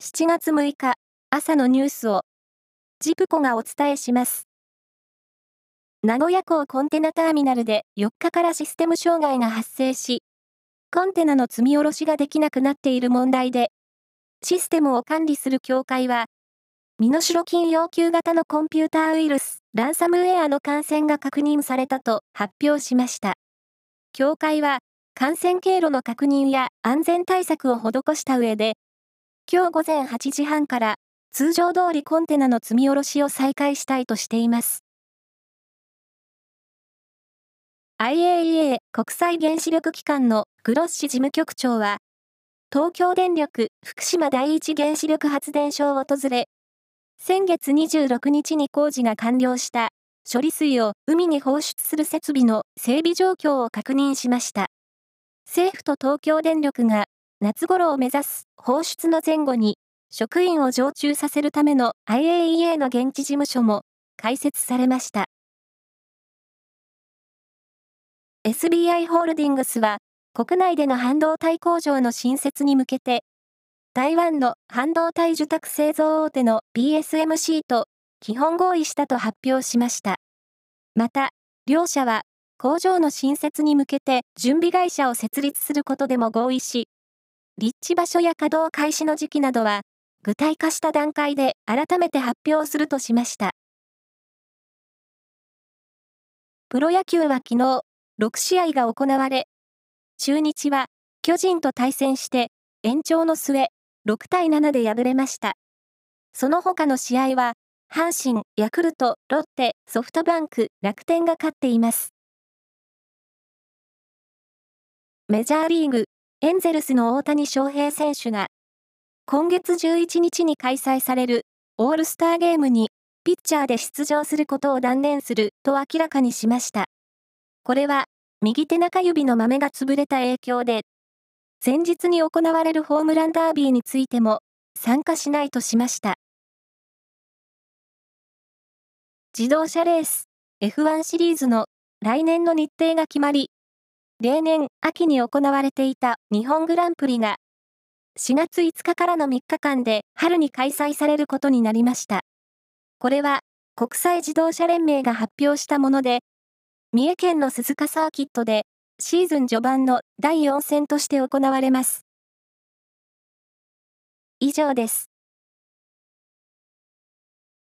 7月6日朝のニュースをジプコがお伝えします。名古屋港コンテナターミナルで4日からシステム障害が発生し、コンテナの積み下ろしができなくなっている問題で、システムを管理する協会は、身代金要求型のコンピューターウイルス、ランサムウェアの感染が確認されたと発表しました。協会は、感染経路の確認や安全対策を施した上で、今日午前8時半から通常通りコンテナの積み下ろしを再開したいとしています。IAEA 国際原子力機関のグロッシ事務局長は、東京電力福島第一原子力発電所を訪れ、先月26日に工事が完了した処理水を海に放出する設備の整備状況を確認しました。政府と東京電力が夏頃を目指す放出の前後に職員を常駐させるための IAEA の現地事務所も開設されました。SBI ホールディングスは国内での半導体工場の新設に向けて台湾の半導体受託製造大手の BSMC と基本合意したと発表しました。また、両社は工場の新設に向けて準備会社を設立することでも合意し、立地場所や稼働開始の時期などは、具体化した段階で改めて発表するとしました。プロ野球は昨日、6試合が行われ、中日は巨人と対戦して延長の末、6対7で敗れました。その他の試合は、阪神、ヤクルト、ロッテ、ソフトバンク、楽天が勝っています。メジャーリーグ、エンゼルスの大谷翔平選手が、今月11日に開催されるオールスターゲームにピッチャーで出場することを断念すると明らかにしました。これは右手中指の豆が潰れた影響で、前日に行われるホームランダービーについても参加しないとしました。自動車レース F1 シリーズの来年の日程が決まり、例年秋に行われていた日本グランプリが4月5日からの3日間で春に開催されることになりました。これは国際自動車連盟が発表したもので、三重県の鈴鹿サーキットでシーズン序盤の第4戦として行われます。以上です。